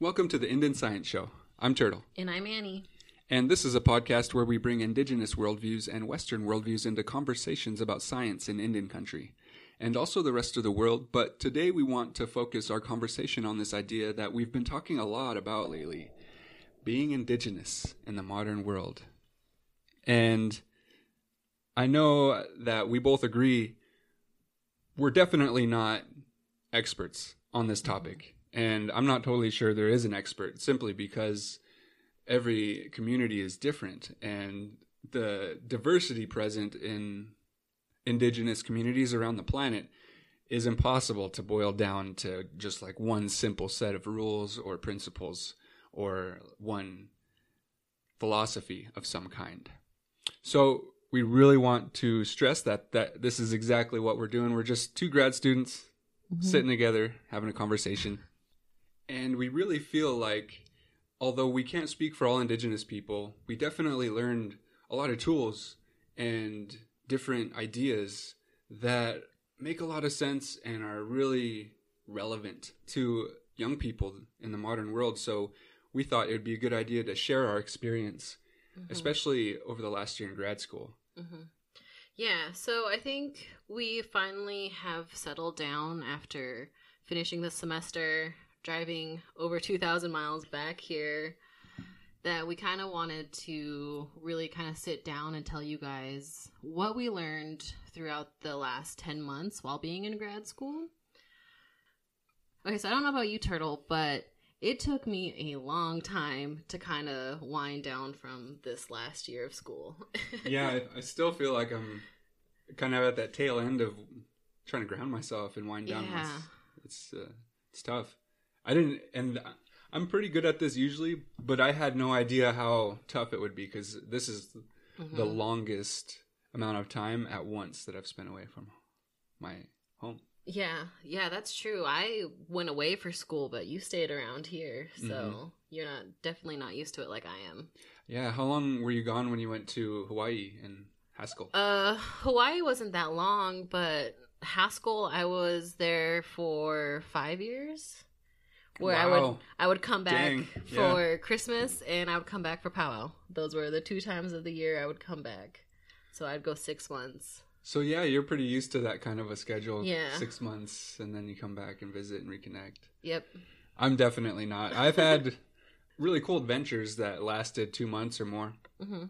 Welcome to the Indian Science Show. I'm Turtle. And I'm Annie. And this is a podcast where we bring indigenous worldviews and Western worldviews into conversations about science in Indian country and also the rest of the world. But today we want to focus our conversation on this idea that we've been talking a lot about lately being indigenous in the modern world. And I know that we both agree we're definitely not experts on this topic. And I'm not totally sure there is an expert simply because every community is different and the diversity present in indigenous communities around the planet is impossible to boil down to just like one simple set of rules or principles or one philosophy of some kind. So we really want to stress that that this is exactly what we're doing. We're just two grad students mm-hmm. sitting together having a conversation. And we really feel like although we can't speak for all indigenous people, we definitely learned a lot of tools and different ideas that make a lot of sense and are really relevant to young people in the modern world. So we thought it would be a good idea to share our experience, mm-hmm. especially over the last year in grad school. Mm-hmm. Yeah, so I think we finally have settled down after finishing the semester, driving over 2,000 miles back here that we kind of wanted to really kind of sit down and tell you guys what we learned throughout the last 10 months while being in grad school. Okay, so I don't know about you, Turtle, but it took me a long time to kind of wind down from this last year of school. yeah, I, I, still feel like I'm kind of at that tail end of trying to ground myself and wind down. Yeah. It's it's, uh, it's tough. I didn't, and I'm pretty good at this usually, but I had no idea how tough it would be because this is mm-hmm. the longest amount of time at once that I've spent away from my home. Yeah, yeah, that's true. I went away for school, but you stayed around here, so mm-hmm. you're not definitely not used to it like I am. Yeah, how long were you gone when you went to Hawaii and Haskell? Uh, Hawaii wasn't that long, but Haskell, I was there for five years where wow. I would I would come back Dang. for yeah. Christmas and I would come back for powwow. Those were the two times of the year I would come back. So I'd go six months. So yeah, you're pretty used to that kind of a schedule. Yeah, six months and then you come back and visit and reconnect. Yep. I'm definitely not. I've had really cool adventures that lasted two months or more. Mm-hmm.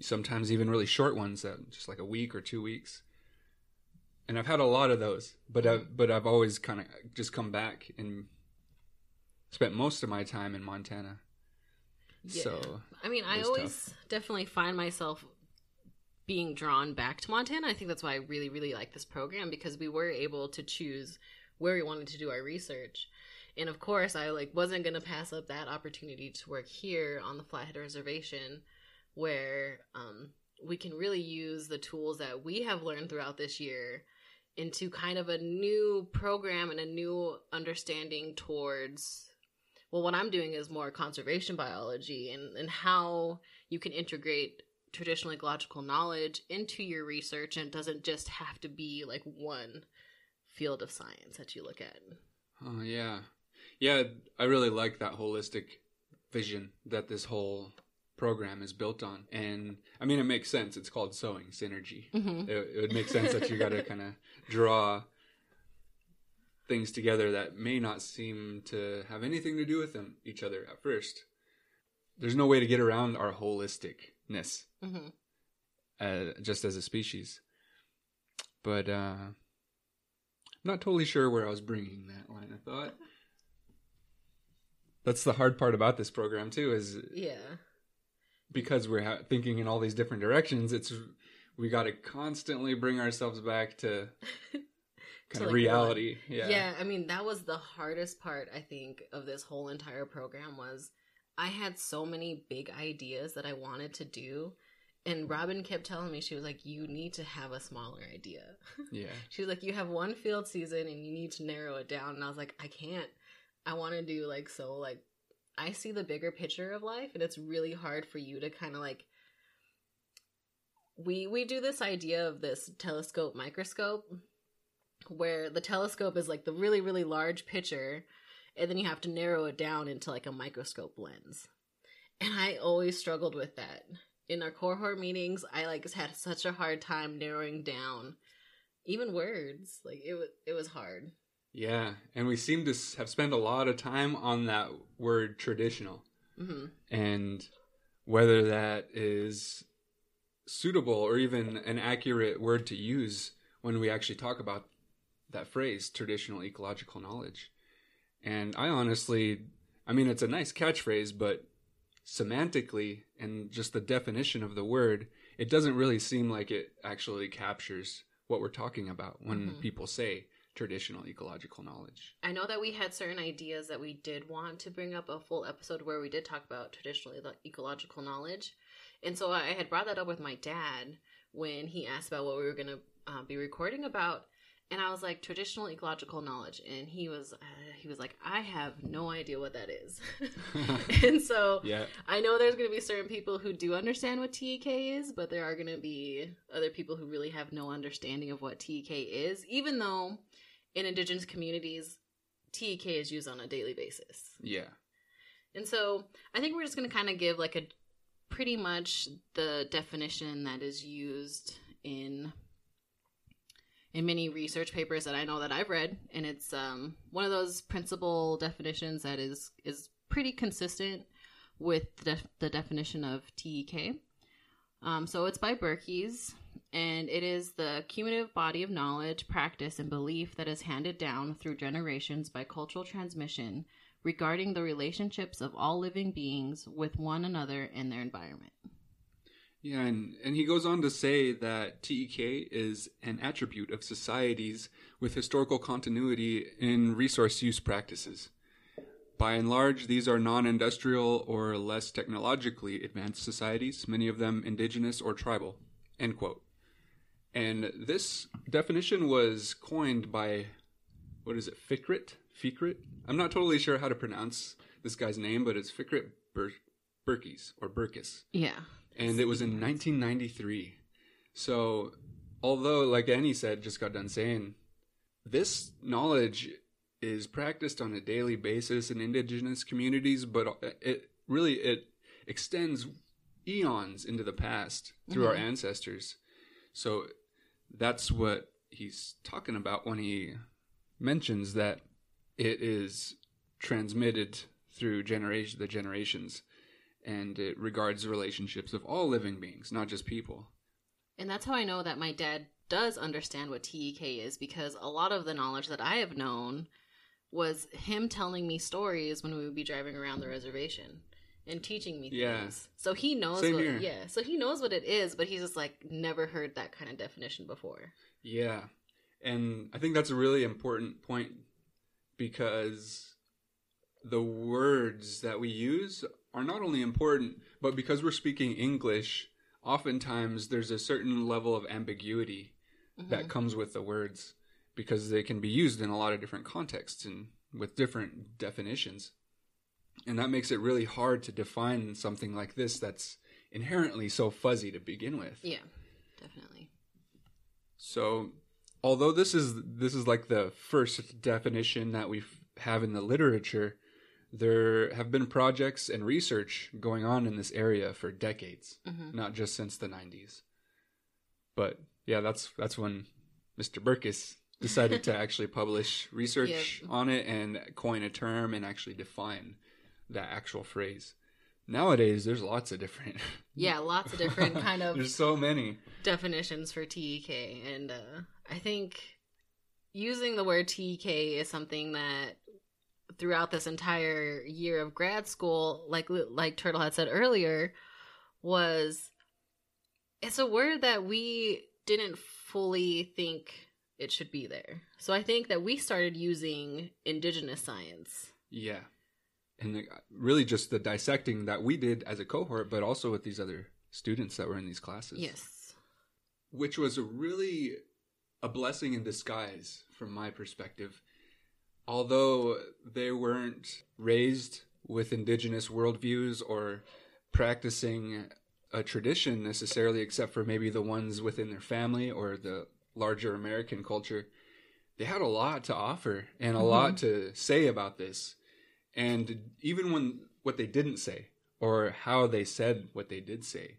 Sometimes even really short ones that just like a week or two weeks. And I've had a lot of those, but I've, but I've always kind of just come back and spent most of my time in Montana. Yeah. So I mean, I always tough. definitely find myself being drawn back to Montana. I think that's why I really, really like this program because we were able to choose where we wanted to do our research. And of course, I like wasn't going to pass up that opportunity to work here on the Flathead Reservation where um, we can really use the tools that we have learned throughout this year into kind of a new program and a new understanding towards well what i'm doing is more conservation biology and, and how you can integrate traditional ecological knowledge into your research and it doesn't just have to be like one field of science that you look at. Oh yeah. Yeah i really like that holistic vision that this whole program is built on. And i mean it makes sense. It's called sowing synergy. Mm-hmm. it, it would make sense that you got to kind of draw things together that may not seem to have anything to do with them each other at first. There's no way to get around our holisticness, mm-hmm. uh, just as a species. But uh, I'm not totally sure where I was bringing that line of thought. That's the hard part about this program too. Is yeah, because we're ha- thinking in all these different directions. It's we got to constantly bring ourselves back to kind of like reality. Yeah. Yeah, I mean that was the hardest part I think of this whole entire program was I had so many big ideas that I wanted to do and Robin kept telling me she was like you need to have a smaller idea. Yeah. she was like you have one field season and you need to narrow it down and I was like I can't. I want to do like so like I see the bigger picture of life and it's really hard for you to kind of like we we do this idea of this telescope microscope where the telescope is like the really really large picture and then you have to narrow it down into like a microscope lens. And I always struggled with that. In our cohort meetings, I like had such a hard time narrowing down even words. Like it was it was hard. Yeah, and we seem to have spent a lot of time on that word traditional. hmm and whether that is suitable or even an accurate word to use when we actually talk about that phrase traditional ecological knowledge and i honestly i mean it's a nice catchphrase but semantically and just the definition of the word it doesn't really seem like it actually captures what we're talking about when Mhm. people say traditional ecological knowledge I know that we had certain ideas that we did want to bring up a full episode where we did talk about traditional ecological knowledge. And so I had brought that up with my dad when he asked about what we were going to uh, be recording about. And I was like, traditional ecological knowledge. And he was, uh, he was like, I have no idea what that is. and so yeah I know there's going to be certain people who do understand what TEK is, but there are going to be other people who really have no understanding of what TEK is, even though in indigenous communities, TEK is used on a daily basis. yeah And so I think we're just going to kind of give like a pretty much the definition that is used in in many research papers that I know that I've read and it's um one of those principal definitions that is is pretty consistent with the, def- the definition of TEK. Um, so it's by Berkes, and it is the cumulative body of knowledge, practice, and belief that is handed down through generations by cultural transmission regarding the relationships of all living beings with one another and their environment. Yeah, and, and he goes on to say that TEK is an attribute of societies with historical continuity in resource use practices. By and large, these are non industrial or less technologically advanced societies, many of them indigenous or tribal. End quote. And this definition was coined by, what is it, Fikret? Fikret? I'm not totally sure how to pronounce this guy's name, but it's Fikret Ber- Berkes or Berkes Yeah. And it was in 1993. So, although, like Annie said, just got done saying, this knowledge is practiced on a daily basis in indigenous communities, but it really it extends eons into the past through our Mhm. ancestors. So that's what he's talking about when he mentions that it is transmitted through generation the generations and it regards the relationships of all living beings, not just people. And that's how I know that my dad does understand what TEK is because a lot of the knowledge that I have known was him telling me stories when we would be driving around the reservation and teaching me Yeah. things. So he knows Same what here. yeah, so he knows what it is, but he's just like never heard that kind of definition before. Yeah. And I think that's a really important point because the words that we use are not only important, but because we're speaking English, oftentimes there's a certain level of ambiguity that Mhm. comes with the words because they can be used in a lot of different contexts and with different definitions. And that makes it really hard to define something like this that's inherently so fuzzy to begin with. Yeah, definitely. So, although this is this is like the first definition that we have in the literature, there have been projects and research going on in this area for decades, hmm not just since the 90s. But yeah, that's that's when Mr. Berkes decided to actually publish research Yep. on it and coin a term and actually define that actual phrase. Nowadays, there's lots of different. Yeah, lots of different kind of there's so many. definitions for TEK and uh, I think using the word TEK is something that throughout this entire year of grad school like like Turtle had said earlier was it's a word that we didn't fully think it should be there. So I think that we started using indigenous science. Yeah. And the, uh, really just the dissecting that we did as a cohort, but also with these other students that were in these classes. Yes. Which was a really a blessing in disguise from my perspective. Although they weren't raised with indigenous worldviews or practicing a tradition necessarily, except for maybe the ones within their family or the larger American culture, they had a lot to offer and a Mhm. lot to say about this And even when what they didn't say or how they said what they did say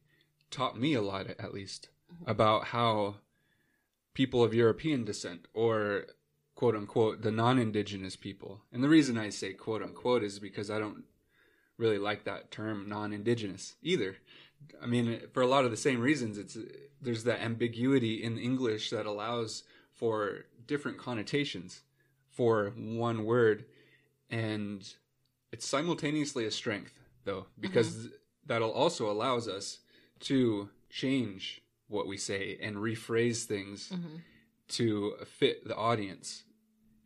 taught me a lot, at least, about how people of European descent or quote unquote the non indigenous people. And the reason I say quote unquote is because I don't really like that term non indigenous either. I mean, for a lot of the same reasons, it's there's that ambiguity in English that allows for different connotations for one word, and it's simultaneously a strength though mm-hmm. because that'll also allows us to change what we say and rephrase things mm-hmm. To fit the audience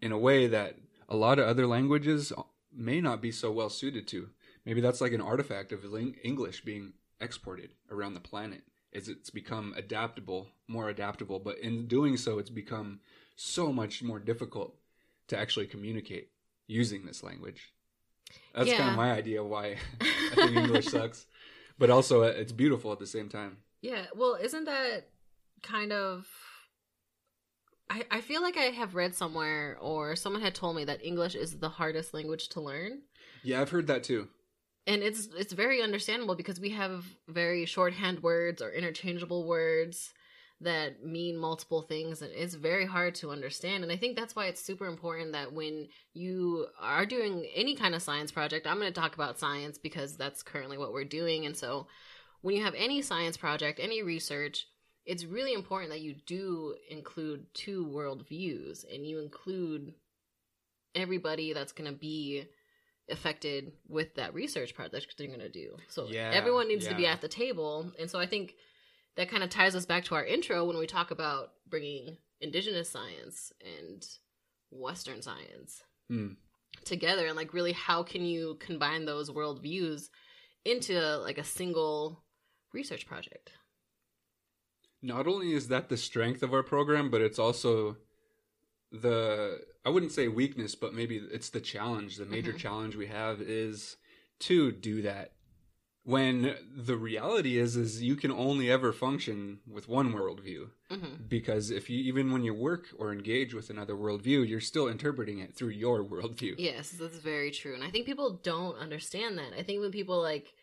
in a way that a lot of other languages may not be so well suited to. Maybe that's like an artifact of English being exported around the planet as it's become adaptable, more adaptable, but in doing so it's become so much more difficult to actually communicate using this language. That's kind of my idea why I think English sucks, but also uh, it's beautiful at the same time. Yeah, well, isn't that kind of I, I feel like I have read somewhere or someone had told me that English is the hardest language to learn. Yeah, I've heard that too. And it's it's very understandable because we have very shorthand words or interchangeable words that mean multiple things and it's very hard to understand and i think that's why it's super important that when you are doing any kind of science project i'm going to talk about science because that's currently what we're doing and so when you have any science project any research it's really important that you do include two worldviews and you include everybody that's going to be affected with that research project that you're going to do. So Yeah, everyone needs to be at the table and so i think that kind of ties us back to our intro when we talk about bringing indigenous science and western science Hmm. together and like really how can you combine those worldviews into like a single research project not only is that the strength of our program, but it's also the I wouldn't say weakness, but maybe it's the challenge. The major Mhm. challenge we have is to do that. When the reality is, is you can only ever function with one worldview hmm because if you even when you work or engage with another worldview, you're still interpreting it through your worldview. yes that's very true and i think people don't understand that i think when people like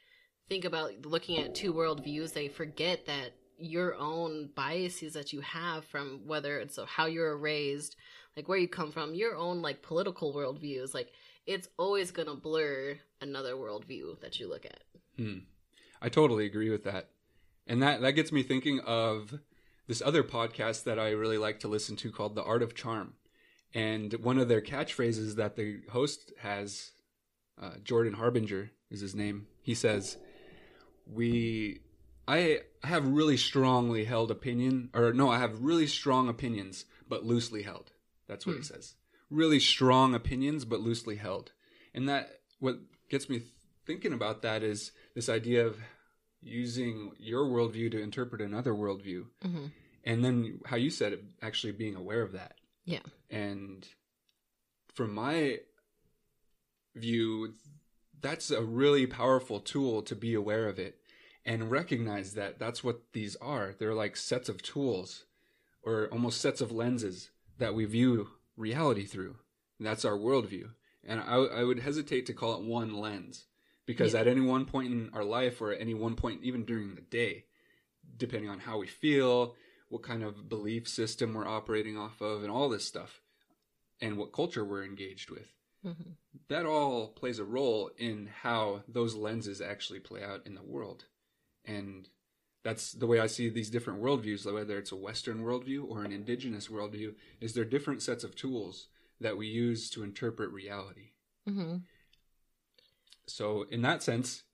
think about looking at two worldviews they forget that your own biases that you have from whether it's how you're raised like where you come from your own like political worldviews like it's always gonna blur another worldview that you look at Hmm. I totally agree with that. And that, that gets me thinking of this other podcast that I really like to listen to called The Art of Charm. And one of their catchphrases that the host has, uh, Jordan Harbinger is his name. He says, We, I have really strongly held opinion, or no, I have really strong opinions, but loosely held. That's what it says. Really strong opinions, but loosely held. And that, what gets me thinking about that is this idea of using your worldview to interpret another worldview. Mhm. And then how you said it, actually being aware of that. Yeah. And from my view, that's a really powerful tool to be aware of it and recognize that that's what these are. They're like sets of tools or almost sets of lenses that we view reality through. And that's our worldview. And I, I would hesitate to call it one lens because Yeah. at any one point in our life or at any one point, even during the day, depending on how we feel, what kind of belief system we're operating off of, and all this stuff, and what culture we're engaged with, Mhm. that all plays a role in how those lenses actually play out in the world. And that's the way I see these different worldviews, whether it's a Western worldview or an indigenous worldview, is they're different sets of tools that we use to interpret reality. Mhm. So in that sense,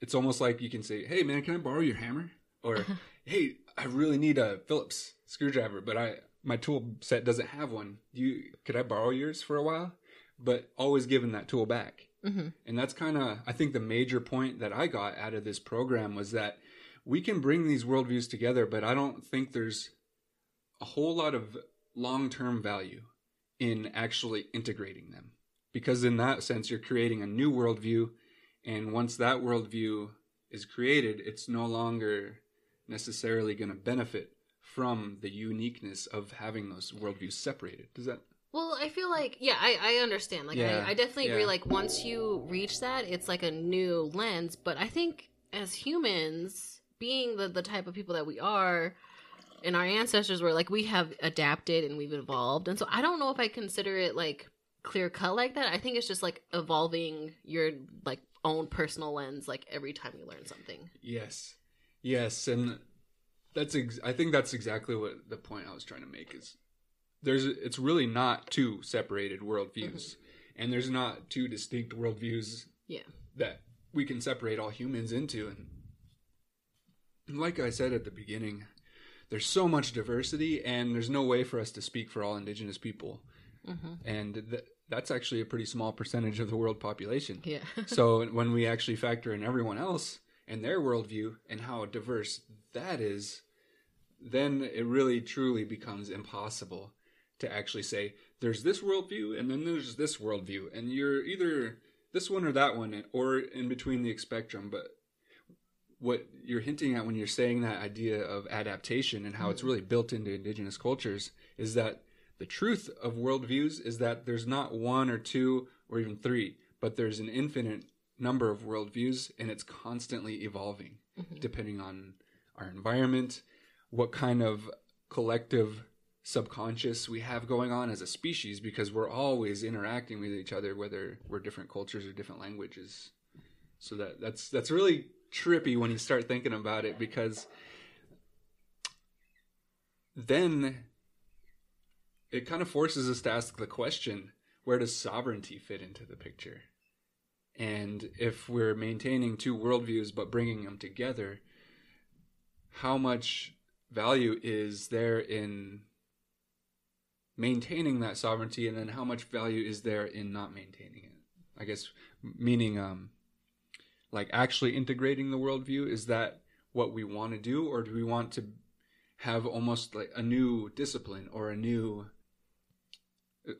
it's almost like you can say, "Hey man, can I borrow your hammer?" Or, "Hey, I really need a Phillips screwdriver, but I my tool set doesn't have one. You could I borrow yours for a while?" But always giving that tool back. Mhm. And that's kind of I think the major point that I got out of this program was that we can bring these worldviews together, but I don't think there's a whole lot of long-term value in actually integrating them because in that sense you're creating a new worldview and once that worldview is created it's no longer necessarily going to benefit from the uniqueness of having those worldviews separated does that Well, I feel like yeah, I, I understand. Like Yeah, I, I definitely agree. Like once you reach that, it's like a new lens. But I think as humans, being the the type of people that we are, and our ancestors were like we have adapted and we've evolved, and so I don't know if I consider it like clear cut like that. I think it's just like evolving your like own personal lens like every time you learn something. Yes, yes, and that's ex- I think that's exactly what the point I was trying to make is. There's it's really not two separated worldviews, and there's not two distinct worldviews Yeah. that we can separate all humans into. And, and like I said at the beginning, there's so much diversity, and there's no way for us to speak for all Indigenous people, Mm-hmm. and th- that's actually a pretty small percentage of the world population. Yeah. so when we actually factor in everyone else and their worldview and how diverse that is, then it really truly becomes impossible to actually say there's this worldview and then there's this worldview and you're either this one or that one or in between the spectrum. But what you're hinting at when you're saying that idea of adaptation and how it's really built into indigenous cultures is that the truth of worldviews is that there's not one or two or even three, but there's an infinite number of worldviews and it's constantly evolving mm-hmm. depending on our environment, what kind of collective subconscious we have going on as a species because we're always interacting with each other whether we're different cultures or different languages. So that that's that's really trippy when you start thinking about it because then it kind of forces us to ask the question where does sovereignty fit into the picture? And if we're maintaining two worldviews but bringing them together, how much value is there in maintaining that sovereignty and then how much value is there in not maintaining it? I guess meaning um like actually integrating the worldview is that what we want to do or do we want to have almost like a new discipline or a new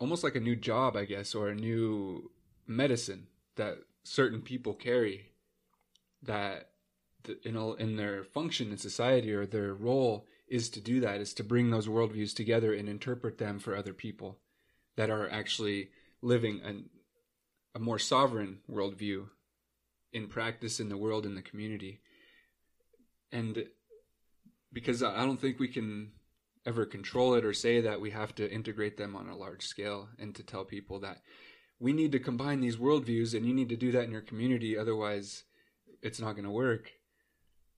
almost like a new job i guess or a new medicine that certain people carry that th- in a, in their function in society or their role is to do that is to bring those worldviews together and interpret them for other people that are actually living an, a more sovereign worldview in practice in the world in the community. And because i don't think we can ever control it or say that we have to integrate them on a large scale and to tell people that we need to combine these worldviews and you need to do that in your community otherwise it's not going to work.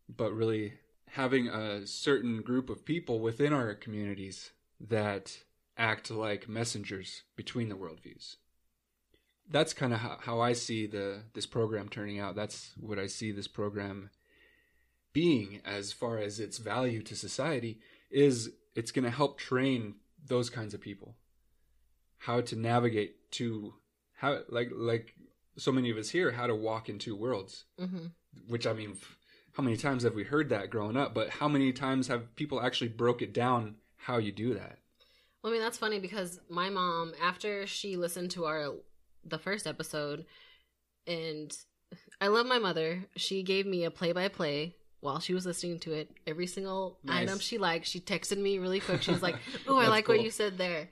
But really having a certain group of people within our communities that act like messengers between the worldviews. That's kind of how, how i see the this program turning out. That's what i see this program being as far as its value to society is it's going to help train those kinds of people. How to navigate to how like like so many of us here how to walk in two worlds. Mm-hmm. which i mean f- how many times have we heard that growing up but how many times have people actually broke it down how you do that Well, I mean, that's funny because my mom, after she listened to our the first episode, and I love my mother. She gave me a play by play while she was listening to it. Every single Nice. item she liked, she texted me really quick. She was like, "Oh, I like what you said there,"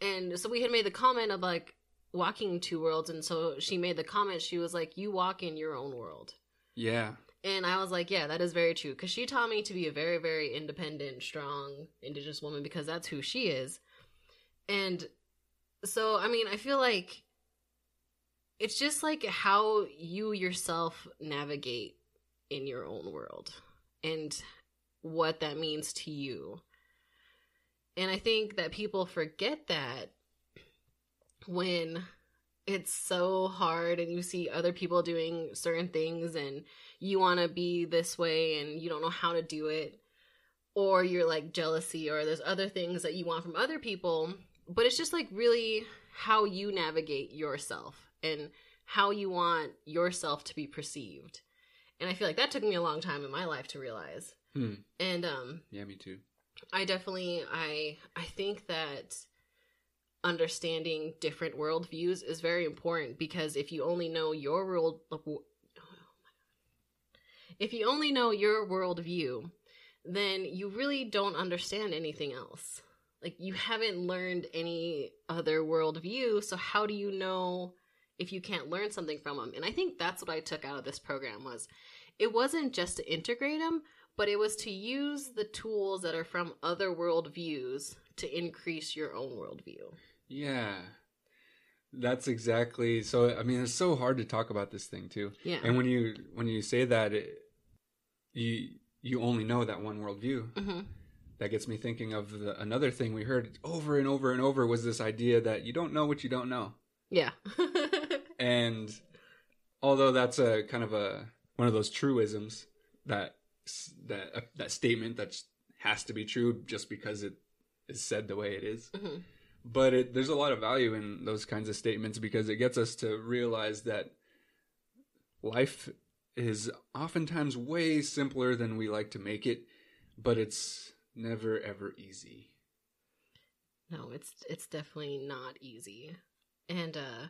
and so we had made the comment of like walking two worlds, and so she made the comment. She was like, "You walk in your own world." yeah And I was like, yeah, that is very true. Because she taught me to be a very, very independent, strong Indigenous woman because that's who she is. And so, I mean, I feel like it's just like how you yourself navigate in your own world and what that means to you. And I think that people forget that when it's so hard and you see other people doing certain things and you want to be this way and you don't know how to do it. Or you're like jealousy or there's other things that you want from other people but it's just like really how you navigate yourself and how you want yourself to be perceived. And i feel like that took me a long time in my life to realize. Hmm. and um yeah me too. I definitely I I think that understanding different worldviews is very important because if you only know your world oh if you only know your worldview, then you really don't understand anything else. like you haven't learned any other worldview, so how do you know if you can't learn something from them? And I think that's what I took out of this program was it wasn't just to integrate them, but it was to use the tools that are from other worldviews to increase your own worldview. Yeah. That's exactly so I mean it's so hard to talk about this thing too. Yeah. And when you when you say that it, you you only know that one worldview. hmm That gets me thinking of the, another thing we heard over and over and over was this idea that you don't know what you don't know. Yeah. And although that's a kind of a one of those truisms that that uh, that statement that has to be true just because it is said the way it is. Mhm. But it, there's a lot of value in those kinds of statements because it gets us to realize that life is oftentimes way simpler than we like to make it, but it's never ever easy. No, it's it's definitely not easy. And uh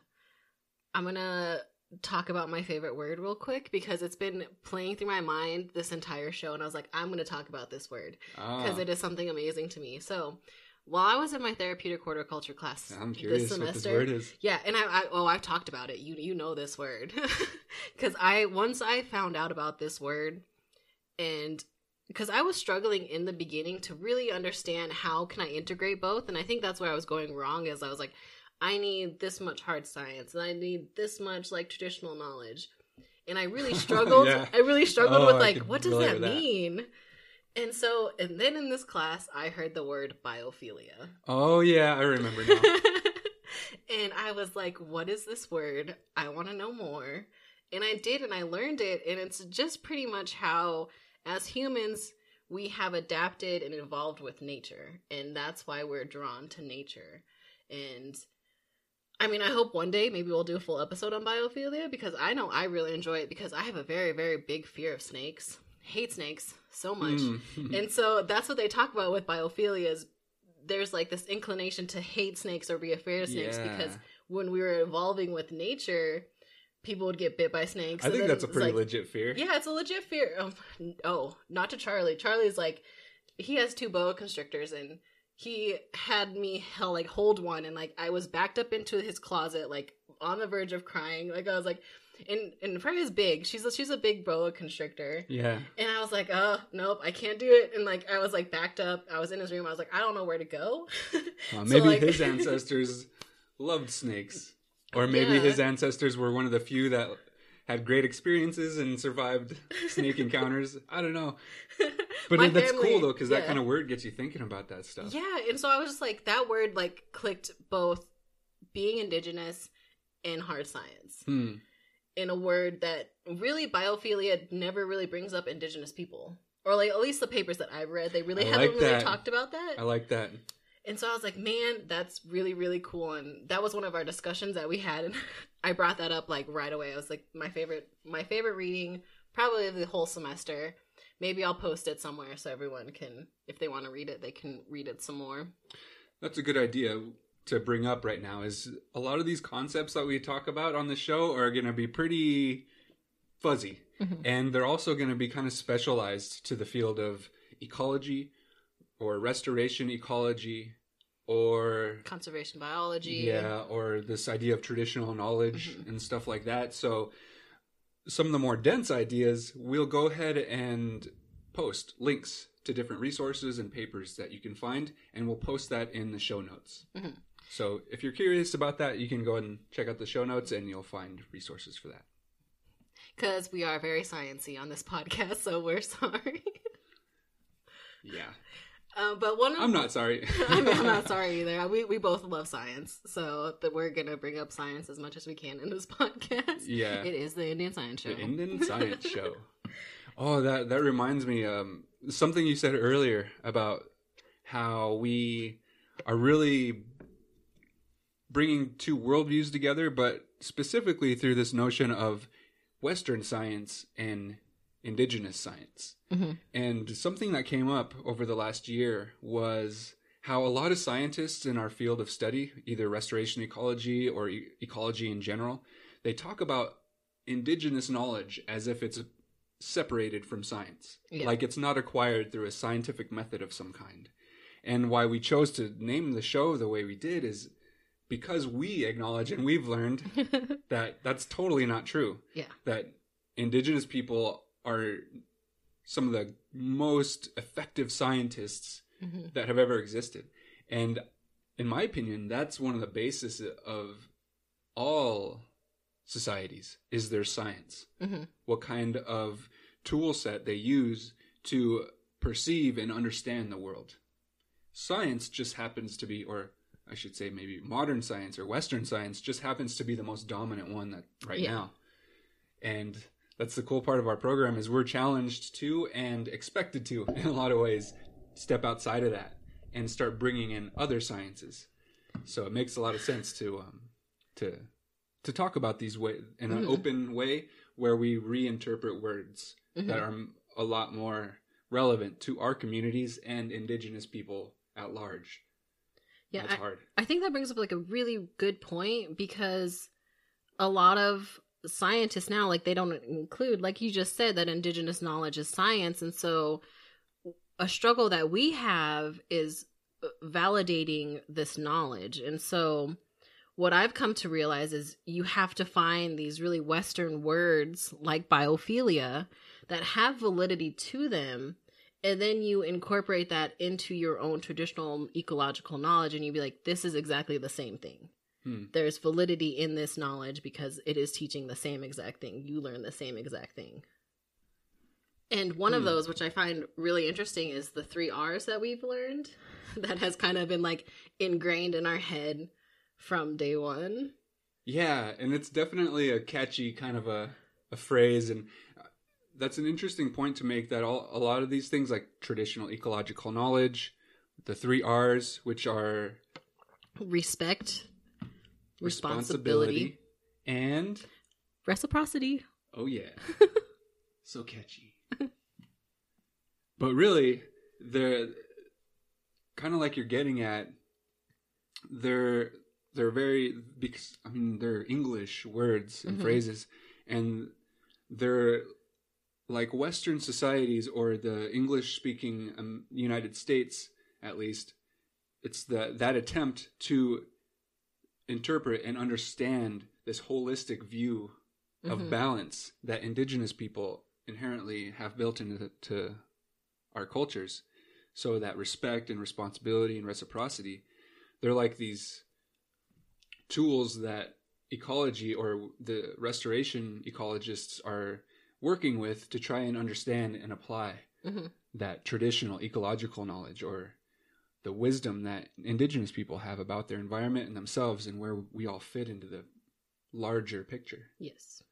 I'm going to talk about my favorite word real quick because it's been playing through my mind this entire show and I was like I'm going to talk about this word Ah, because it is something amazing to me. So, while I was in my therapeutic horticulture class this semester, this yeah, and I, I oh I've talked about it. You you know this word because I once I found out about this word, and because I was struggling in the beginning to really understand how can I integrate both, and I think that's where I was going wrong. Is I was like, I need this much hard science, and I need this much like traditional knowledge, and I really struggled. Yeah. I really struggled Oh, with like what does that that. mean. And so, and then in this class, I heard the word biophilia. Oh yeah, I remember now. and I was like, what is this word? I want to know more. And I did, and I learned it. And it's just pretty much how, as humans, we have adapted and evolved with nature. And that's why we're drawn to nature. And I mean, I hope one day maybe we'll do a full episode on biophilia because I know I really enjoy it because I have a very, very big fear of snakes. Hate snakes so much. Mm. And so that's what they talk about with biophilia is there's like this inclination to hate snakes or be afraid of snakes Yeah. because when we were evolving with nature, people would get bit by snakes. I think that's a pretty like- legit fear. Yeah, it's a legit fear. Um, oh, not to Charlie. Charlie's like he has two boa constrictors and he had me hell like hold one and like I was backed up into his closet like on the verge of crying. Like I was like and and Freya's big. She's a, she's a big boa constrictor. Yeah. And I was like, oh, nope, I can't do it. And like, I was like backed up. I was in his room. I was like, I don't know where to go. Uh, So, maybe like- his ancestors loved snakes, or maybe Yeah. his ancestors were one of the few that had great experiences and survived snake encounters. I don't know, but it- that's family- cool though because that kind of word gets you thinking about that stuff. Yeah. And so I was just like, that word like clicked both being indigenous and hard science Hmm. in a word that really biophilia never really brings up indigenous people. Or like at least the papers that I've read, they really I haven't like really talked about that. I like that. And so I was like, man, that's really, really cool. And that was one of our discussions that we had. And I brought that up like right away. I was like, my favorite, my favorite reading, probably of the whole semester. Maybe I'll post it somewhere so everyone can, if they want to read it, they can read it some more. That's a good idea to bring up right now. Is a lot of these concepts that we talk about on the show are going to be pretty fuzzy, Mhm. and they're also going to be kind of specialized to the field of ecology or restoration ecology or Conservation biology. yeah or this idea of traditional knowledge Mhm. and stuff like that so some of the more dense ideas we'll go ahead and post links to different resources and papers that you can find and we'll post that in the show notes Mhm. so if you're curious about that you can go and check out the show notes and you'll find resources for that Because we are very sciencey on this podcast, so we're sorry. yeah Uh, but one of i'm not sorry I'm, I'm not sorry either. We we both love science, so that we're gonna bring up science as much as we can in this podcast. Yeah. it is the Indian Science Show. The Indian Science Show. Oh, that that reminds me um something you said earlier about how we are really bringing two worldviews together, but specifically through this notion of Western science and indigenous science. Mhm. And something that came up over the last year was how a lot of scientists in our field of study, either restoration ecology or e- ecology in general, they talk about indigenous knowledge as if it's separated from science. Yeah. Like it's not acquired through a scientific method of some kind. And why we chose to name the show the way we did is because we acknowledge and we've learned that that's totally not true. Yeah. That indigenous people are some of the most effective scientists Mhm. that have ever existed. And in my opinion, that's one of the basis of all societies is their science. Mhm. What kind of tool set they use to perceive and understand the world. Science just happens to be, or I should say maybe modern science or Western science just happens to be the most dominant one that right Yeah. now. And that's the cool part of our program is we're challenged to and expected to in a lot of ways step outside of that and start bringing in other sciences. So it makes a lot of sense to um, to to talk about these way in an Mhm. open way where we reinterpret words Mhm. that are a lot more relevant to our communities and indigenous people at large. Yeah, That's I, hard. I think that brings up like a really good point because a lot of scientists now like they don't include like you just said that indigenous knowledge is science. And so a struggle that we have is validating this knowledge. And so what I've come to realize is you have to find these really western words like biophilia that have validity to them and then you incorporate that into your own traditional ecological knowledge and you'd be like this is exactly the same thing Hmm. there's validity in this knowledge because it is teaching the same exact thing you learn the same exact thing and one of Hmm. those which i find really interesting is the three r's that we've learned that has kind of been like ingrained in our head from day one Yeah, and it's definitely a catchy kind of a, a phrase, and uh, that's an interesting point to make. That all a lot of these things, like traditional ecological knowledge, the three R's, which are respect responsibility, and reciprocity oh yeah, so catchy. but really, they're kind of like you're getting at. They're they're very because I mean they're English words and Mhm. phrases, and they're like Western societies or the English speaking um, United States at least. It's that that attempt to interpret and understand this holistic view of Mhm. balance that indigenous people inherently have built into to our cultures. So that respect and responsibility and reciprocity, they're like these tools that ecology or the restoration ecologists are working with to try and understand and apply Mhm. that traditional ecological knowledge or the wisdom that indigenous people have about their environment and themselves and where we all fit into the larger picture. yes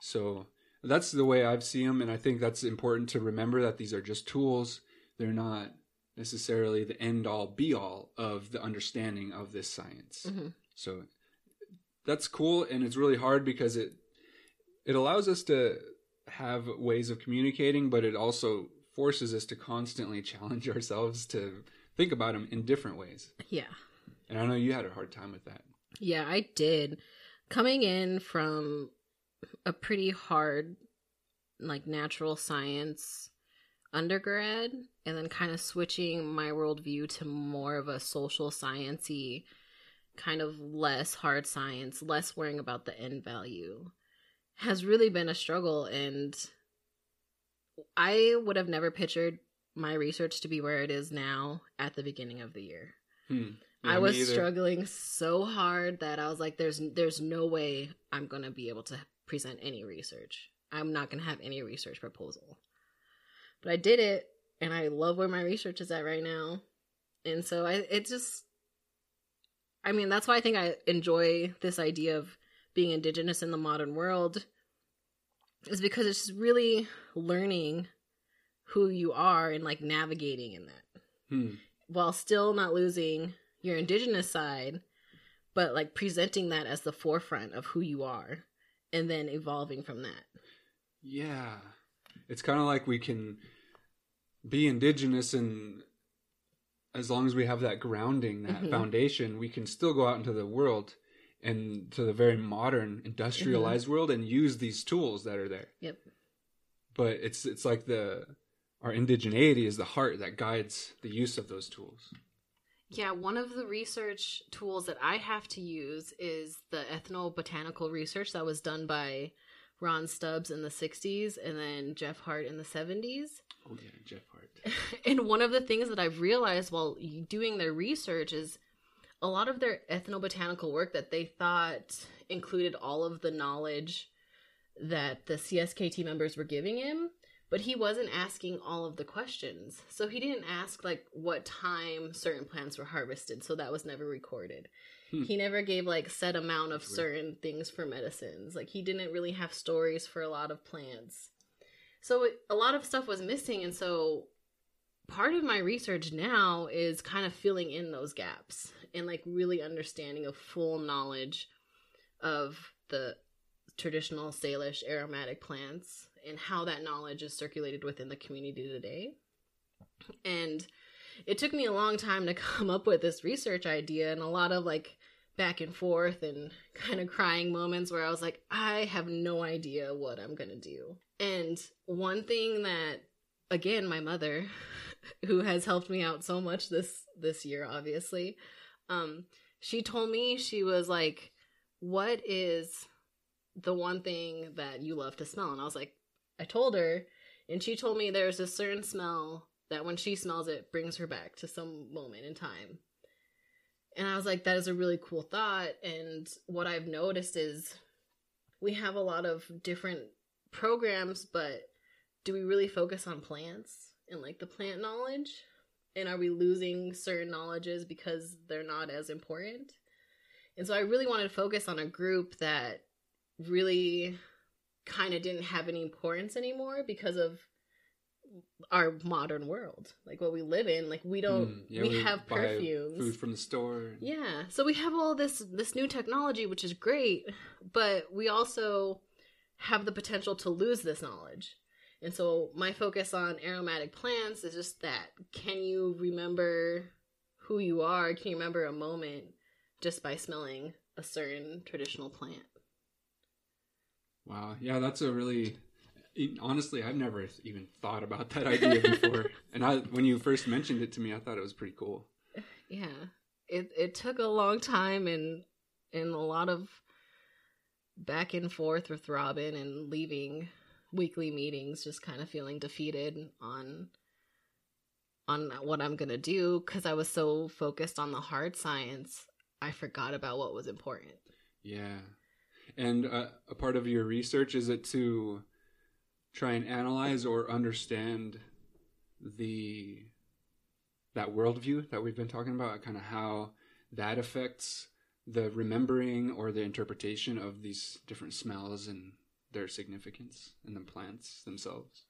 So that's the way I've seen them, and I think that's important to remember that these are just tools. They're not necessarily the end all be all of the understanding of this science. Mhm. So that's cool, and it's really hard because it it allows us to have ways of communicating, but it also forces us to constantly challenge ourselves to think about them in different ways. yeah And I know you had a hard time with that. Yeah, I did. Coming in from a pretty hard, like natural science undergrad, and then kind of switching my worldview to more of a social sciencey, kind of less hard science, less worrying about the end value, has really been a struggle. And I would have never pictured my research to be where it is now at the beginning of the year. Hmm. I Yeah, was struggling so hard that I was like, "There's, there's no way I'm gonna be able to present any research. I'm not gonna have any research proposal." But I did it, and I love where my research is at right now. And so I, it just, I mean, that's why I think I enjoy this idea of being indigenous in the modern world, is because it's just really learning who you are and like navigating in that Hmm. while still not losing your indigenous side, but like presenting that as the forefront of who you are and then evolving from that. Yeah. It's kind of like we can be indigenous and as long as we have that grounding, that Mhm. foundation, we can still go out into the world and to the very modern industrialized mm-hmm. world and use these tools that are there. Yep. But it's it's like the our indigeneity is the heart that guides the use of those tools. Yeah, one of the research tools that I have to use is the ethnobotanical research that was done by Ron Stubbs in the 60s and then Jeff Hart in the 70s. Oh, yeah, Jeff Hart. and one of the things that I've realized while doing their research is a lot of their ethnobotanical work that they thought included all of the knowledge that the CSKT members were giving him but he wasn't asking all of the questions. So he didn't ask like what time certain plants were harvested, so that was never recorded. Hmm. He never gave like set amount of certain things for medicines. Like he didn't really have stories for a lot of plants. So it, a lot of stuff was missing and so part of my research now is kind of filling in those gaps and like really understanding a full knowledge of the traditional Salish aromatic plants and how that knowledge is circulated within the community today. And it took me a long time to come up with this research idea and a lot of like back and forth and kind of crying moments where I was like, I have no idea what I'm to do. And one thing that again my mother who has helped me out so much this this year obviously um she told me she was like what is the one thing that you love to smell and I was like I told her, and she told me there's a certain smell that when she smells it brings her back to some moment in time. And I was like, that is a really cool thought. And what I've noticed is we have a lot of different programs, but do we really focus on plants and like the plant knowledge? And are we losing certain knowledges because they're not as important? And so I really wanted to focus on a group that really kind of didn't have any importance anymore because of our modern world like what we live in like we don't mm, yeah, we, we, have perfumes food from the store yeah so we have all this this new technology which is great but we also have the potential to lose this knowledge and so my focus on aromatic plants is just that can you remember who you are can you remember a moment just by smelling a certain traditional plant Wow. Yeah, that's a really honestly, I've never even thought about that idea before. and I when you first mentioned it to me, I thought it was pretty cool. Yeah. It it took a long time and and a lot of back and forth with Robin and leaving weekly meetings just kind of feeling defeated on on what I'm going to do cuz I was so focused on the hard science, I forgot about what was important. Yeah. And uh, a part of your research is it to try and analyze or understand the that worldview that we've been talking about, kind of how that affects the remembering or the interpretation of these different smells and their significance in the plants themselves?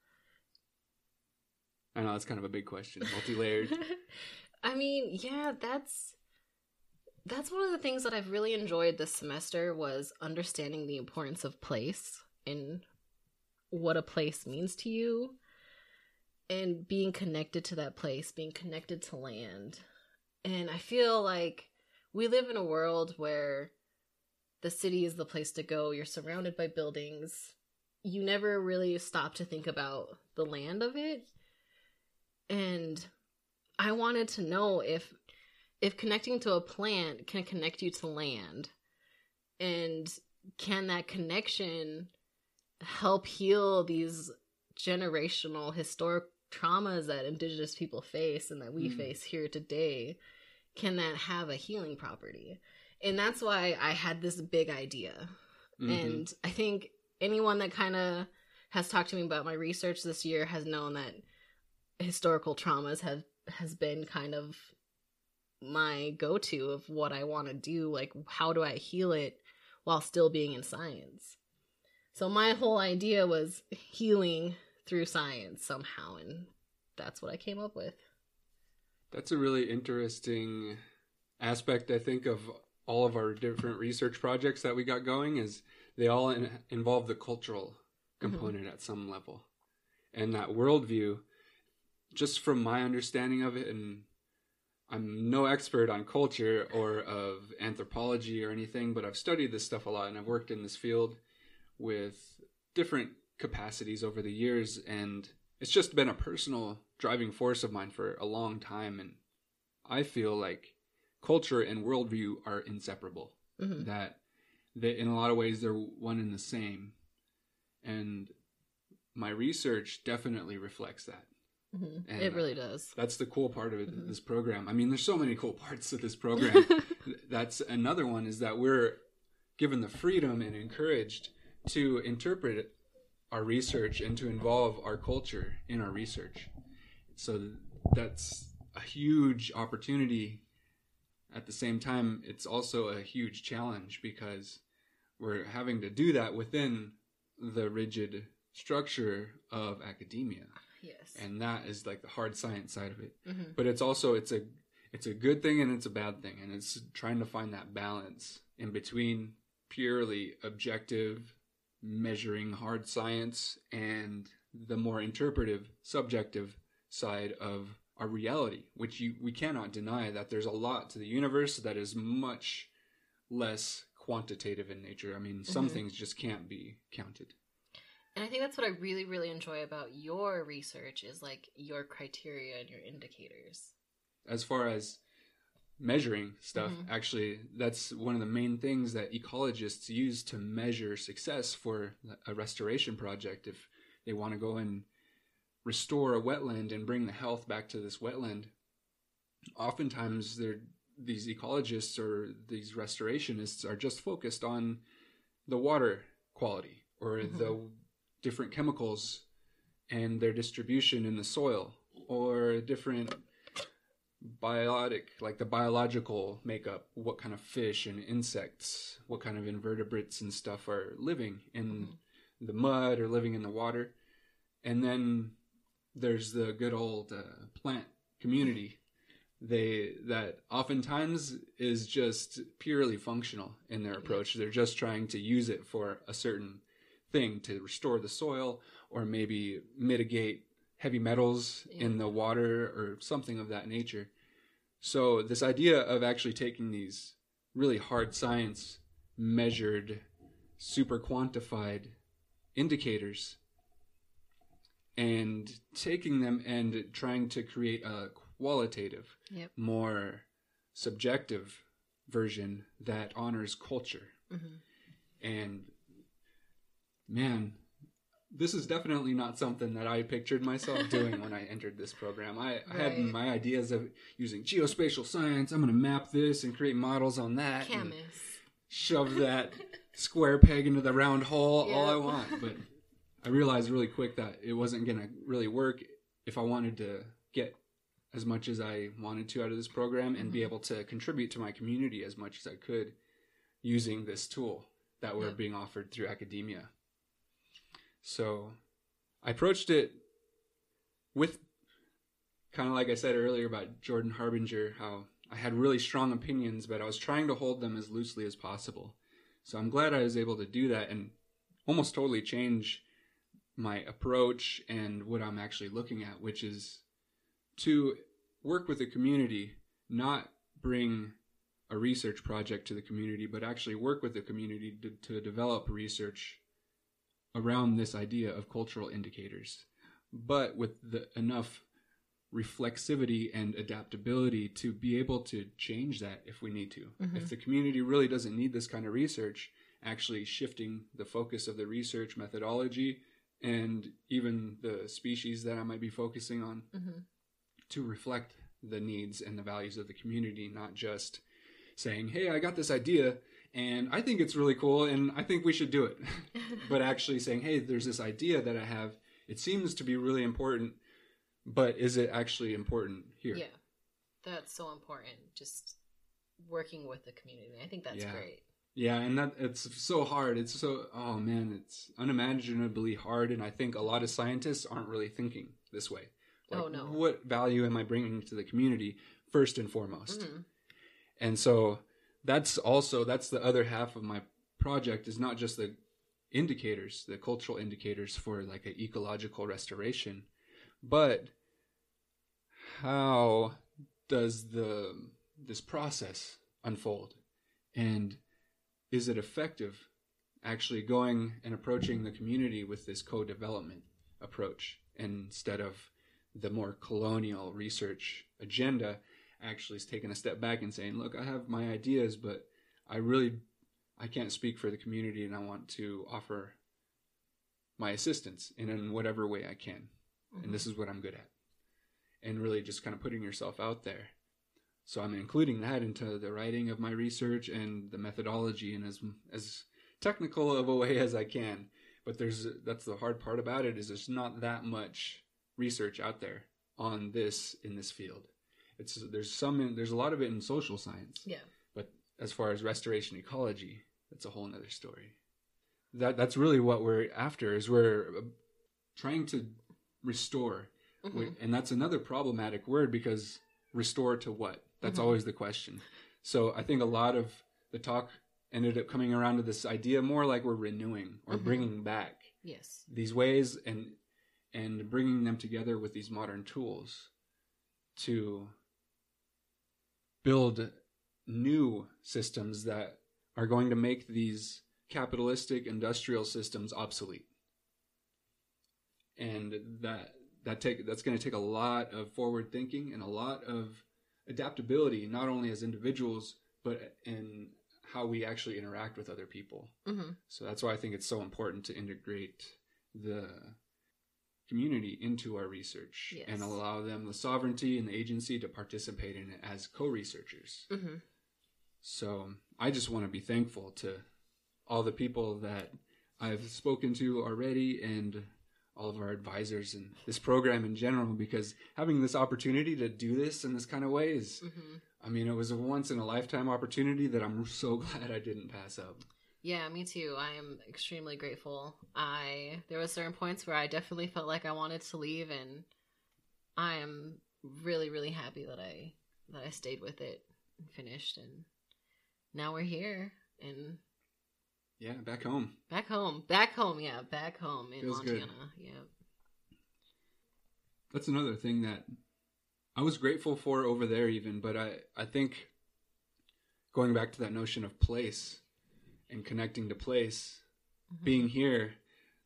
I know that's kind of a big question, multi-layered. I mean, yeah, that's that's one of the things that I've really enjoyed this semester was understanding the importance of place and what a place means to you and being connected to that place, being connected to land. And I feel like we live in a world where the city is the place to go. You're surrounded by buildings. You never really stop to think about the land of it. And I wanted to know if if connecting to a plant can connect you to land and can that connection help heal these generational historic traumas that indigenous people face and that we mm. face here today can that have a healing property and that's why i had this big idea mm-hmm. and i think anyone that kind of has talked to me about my research this year has known that historical traumas have has been kind of my go to of what I want to do. Like, how do I heal it while still being in science? So, my whole idea was healing through science somehow, and that's what I came up with. That's a really interesting aspect, I think, of all of our different research projects that we got going is they all in, involve the cultural mm-hmm. component mm-hmm. at some level. And that worldview, just from my understanding of it and I'm no expert on culture or of anthropology or anything, but I've studied this stuff a lot and I've worked in this field with different capacities over the years. And it's just been a personal driving force of mine for a long time, and I feel like culture and worldview are inseparable. Mhm. That that in a lot of ways they're one and the same, and my research definitely reflects that. Mhm. And, It really does. That's the cool part of it, Mhm. this program. I mean, there's so many cool parts of this program. That's another one is that we're given the freedom and encouraged to interpret our research and to involve our culture in our research. So that's a huge opportunity. At the same time, it's also a huge challenge because we're having to do that within the rigid structure of academia yes. and that is like the hard science side of it Mhm. but it's also it's a it's a good thing and it's a bad thing and it's trying to find that balance in between purely objective measuring hard science and the more interpretive subjective side of our reality which you we cannot deny that there's a lot to the universe that is much less quantitative in nature i mean some Mhm. things just can't be counted And I think that's what I really, really enjoy about your research is like your criteria and your indicators. as far as measuring stuff Mhm. actually that's one of the main things that ecologists use to measure success for a restoration project if they want to go and restore a wetland and bring the health back to this wetland oftentimes they're these ecologists or these restorationists are just focused on the water quality or Mhm. the different chemicals and their distribution in the soil or different biotic like the biological makeup what kind of fish and insects what kind of invertebrates and stuff are living in Mhm. the mud or living in the water and then there's the good old uh, plant community. They that oftentimes is just purely functional in their approach. They're just trying to use it for a certain thing to restore the soil or maybe mitigate heavy metals in the water or something of that nature. So this idea of actually taking these really hard science measured super quantified indicators and taking them and trying to create a qualitative Yep. more subjective version that honors culture. Hmm and man this is definitely not something that i pictured myself doing when i entered this program. I, I had my ideas of using geospatial science. I'm going to map this and create models on that Camus. shove that square peg into the round hole all i want but i realized really quick that it wasn't going to really work if i wanted to get as much as i wanted to out of this program and be Mhm. able to contribute to my community as much as i could using this tool that were Yep. being offered through academia so i approached it with kind of like i said earlier about jordan harbinger how i had really strong opinions but i was trying to hold them as loosely as possible so i'm glad i was able to do that and almost totally change my approach and what i'm actually looking at which is to work with the community not bring a research project to the community but actually work with the community to, to develop research around this idea of cultural indicators but with the, enough reflexivity and adaptability to be able to change that if we need to. Mhm. If the community really doesn't need this kind of research, actually shifting the focus of the research methodology and even the species that I might be focusing on hmm to reflect the needs and the values of the community, not just saying, hey, I got this idea and I think it's really cool and I think we should do it. but actually saying, hey, there's this idea that I have. It seems to be really important, but is it actually important here? Yeah. That's so important. Just working with the community. I think that's Yeah. great. Yeah, and that it's so hard. It's so oh man, it's unimaginably hard, and I think a lot of scientists aren't really thinking this way. Oh, no. What value am I bringing to the community first and foremost? Mhm. And so that's also that's the other half of my project is not just the indicators, the cultural indicators for like an ecological restoration, but how does the this process unfold and is it effective actually going and approaching the community with this co-development approach instead of the more colonial research agenda actually is taking a step back and saying, look, I have my ideas, but I really I can't speak for the community and I want to offer my assistance in, in whatever way I can. Mm-hmm. And this is what I'm good at. And really just kind of putting yourself out there. So I'm including that into the writing of my research and the methodology in as as technical of a way as I can. But there's that's the hard part about it is there's not that much research out there on this in this field. It's there's some in, there's a lot of it in social science. Yeah. But as far as restoration ecology, that's a whole nother story. That that's really what we're after is we're uh, trying to restore, Mhm. We- and that's another problematic word because restore to what? That's Mhm. always the question. So I think a lot of the talk ended up coming around to this idea more like we're renewing or Mhm. bringing back Yes. these ways and and bringing them together with these modern tools to build new systems that are going to make these capitalistic industrial systems obsolete and that that take that's going to take a lot of forward thinking and a lot of adaptability not only as individuals but in how we actually interact with other people Mm-hmm. so that's why I think it's so important to integrate the community into our research Yes. and allow them the sovereignty and the agency to participate in it as co-researchers. Mm-hmm. So I just want to be thankful to all the people that I've spoken to already and all of our advisors and this program in general because having this opportunity to do this in this kind of way is Mm-hmm. I mean it was a once in a lifetime opportunity that I'm so glad I didn't pass up. Yeah, me too. I am extremely grateful. I there was certain points where I definitely felt like I wanted to leave, and I am really, really happy that I that I stayed with it and finished, and now we're here and Yeah, back home. back home, back home. Yeah, back home in Feels good. Montana. Yeah. That's another thing that I was grateful for over there even, but I I think going back to that notion of place and connecting to place, Mhm. being here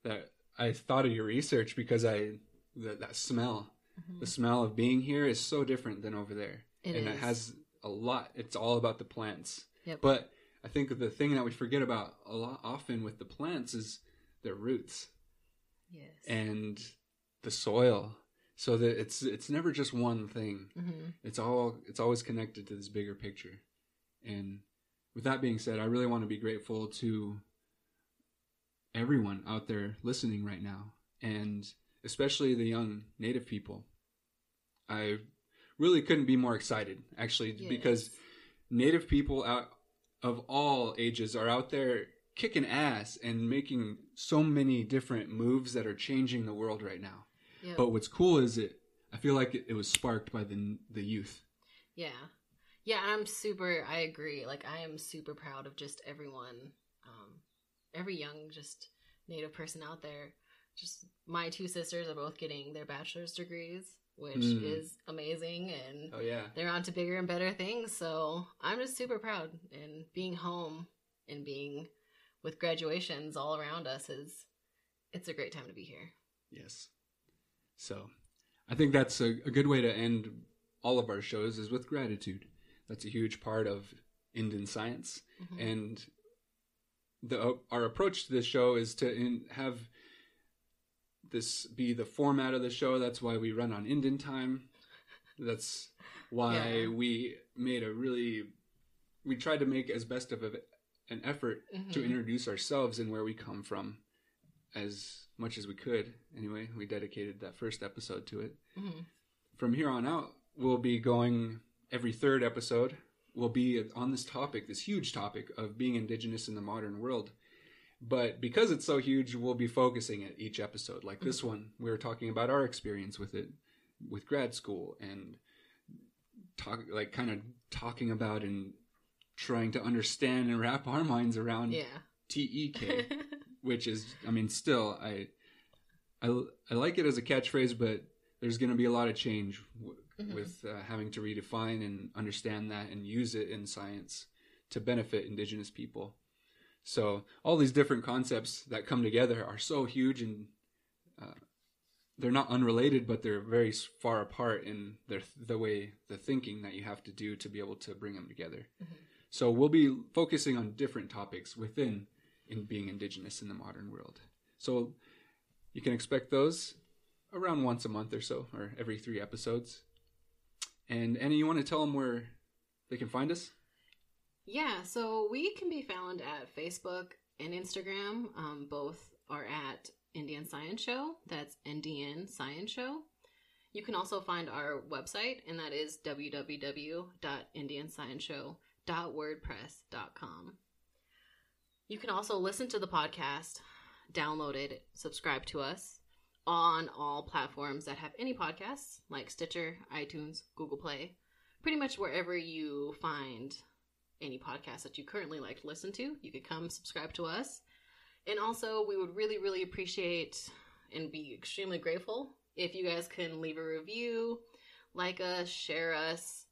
that I thought of your research because I that that smell, Mhm. the smell of being here is so different than over there. It and it has a lot. It's all about the plants. Yep. But I think the thing that we forget about a lot often with the plants is their roots. Yes. and the soil. So that it's it's never just one thing. Hmm it's all it's always connected to this bigger picture. And with that being said i really want to be grateful to everyone out there listening right now and especially the young native people. I really couldn't be more excited actually because native people out of all ages are out there kicking ass and making so many different moves that are changing the world right now Yep. but what's cool is it i feel like it, it was sparked by the the youth Yeah. Yeah, I'm super I agree. Like I am super proud of just everyone um every young just native person out there. Just my two sisters are both getting their bachelor's degrees, which Mm. is amazing and oh yeah they're on to bigger and better things. So I'm just super proud and being home and being with graduations all around us is it's a great time to be here. yes so i think that's a, a good way to end all of our shows is with gratitude that's a huge part of indian science Mhm. and the our approach to this show is to in, have this be the format of the show. That's why we run on Indian time. That's why Yeah. we made a really we tried to make as best of a, an effort to Mhm. introduce ourselves and where we come from as much as we could. Anyway, we dedicated that first episode to it Mhm. from here on out, we'll be going every third episode. We'll be on this topic, this huge topic of being indigenous in the modern world. But because it's so huge, we'll be focusing at each episode. Like this one, we were talking about our experience with it, with grad school, and talk like kind of talking about and trying to understand and wrap our minds around Yeah. TEK which is i mean still I, I i like it as a catchphrase but there's going to be a lot of change w- Mhm. with uh, having to redefine and understand that and use it in science to benefit indigenous people so all these different concepts that come together are so huge and uh, they're not unrelated, but they're very far apart in their the way the thinking that you have to do to be able to bring them together. So we'll be focusing on different topics within in being indigenous in the modern world. So you can expect those around once a month or so, or every three episodes. And Annie, you want to tell them where they can find us? Yeah, so we can be found at Facebook and Instagram. Um, both are at Indian Science Show. That's Indian Science Show. You can also find our website, and that is www.indianscienceshow.wordpress.com. You can also listen to the podcast, download it, subscribe to us on all platforms that have any podcasts, like Stitcher, iTunes, Google Play, pretty much wherever you find any podcast that you currently like to listen to, you could come subscribe to us. And also, we would really, really appreciate and be extremely grateful if you guys can leave a review, like us, share us,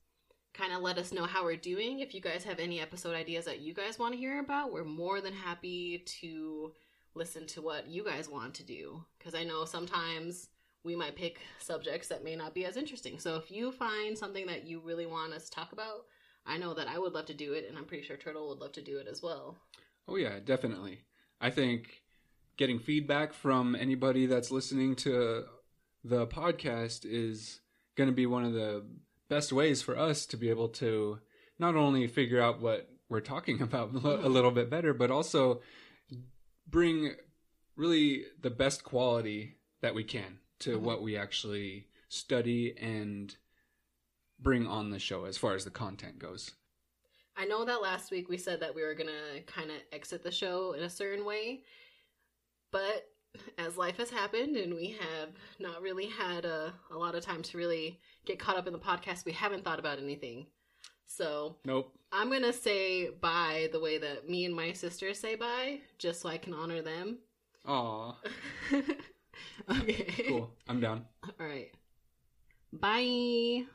kind of let us know how we're doing. If you guys have any episode ideas that you guys want to hear about, we're more than happy to listen to what you guys want to do. Because I know sometimes we might pick subjects that may not be as interesting. So if you find something that you really want us to talk about, I know that I would love to do it, and I'm pretty sure Turtle would love to do it as well. Oh yeah, definitely. I think getting feedback from anybody that's listening to the podcast is going to be one of the best ways for us to be able to not only figure out what we're talking about a little bit better, but also bring really the best quality that we can to Mhm. what we actually study and bring on the show as far as the content goes. I know that last week we said that we were gonna kind of exit the show in a certain way, but as life has happened and we have not really had a, a lot of time to really get caught up in the podcast, we haven't thought about anything. So Nope. I'm gonna say bye the way that me and my sister say bye, just so I can honor them. Aw, okay. cool. I'm down. All right. Bye.